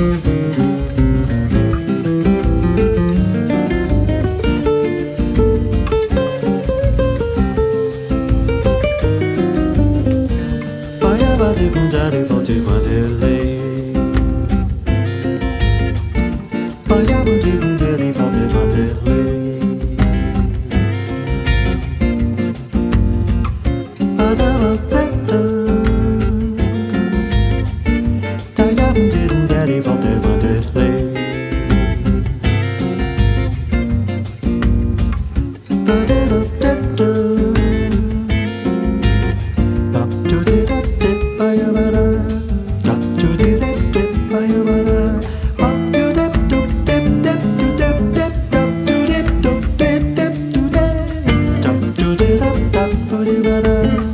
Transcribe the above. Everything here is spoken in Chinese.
把呀把天空摘得放晴。Thank you.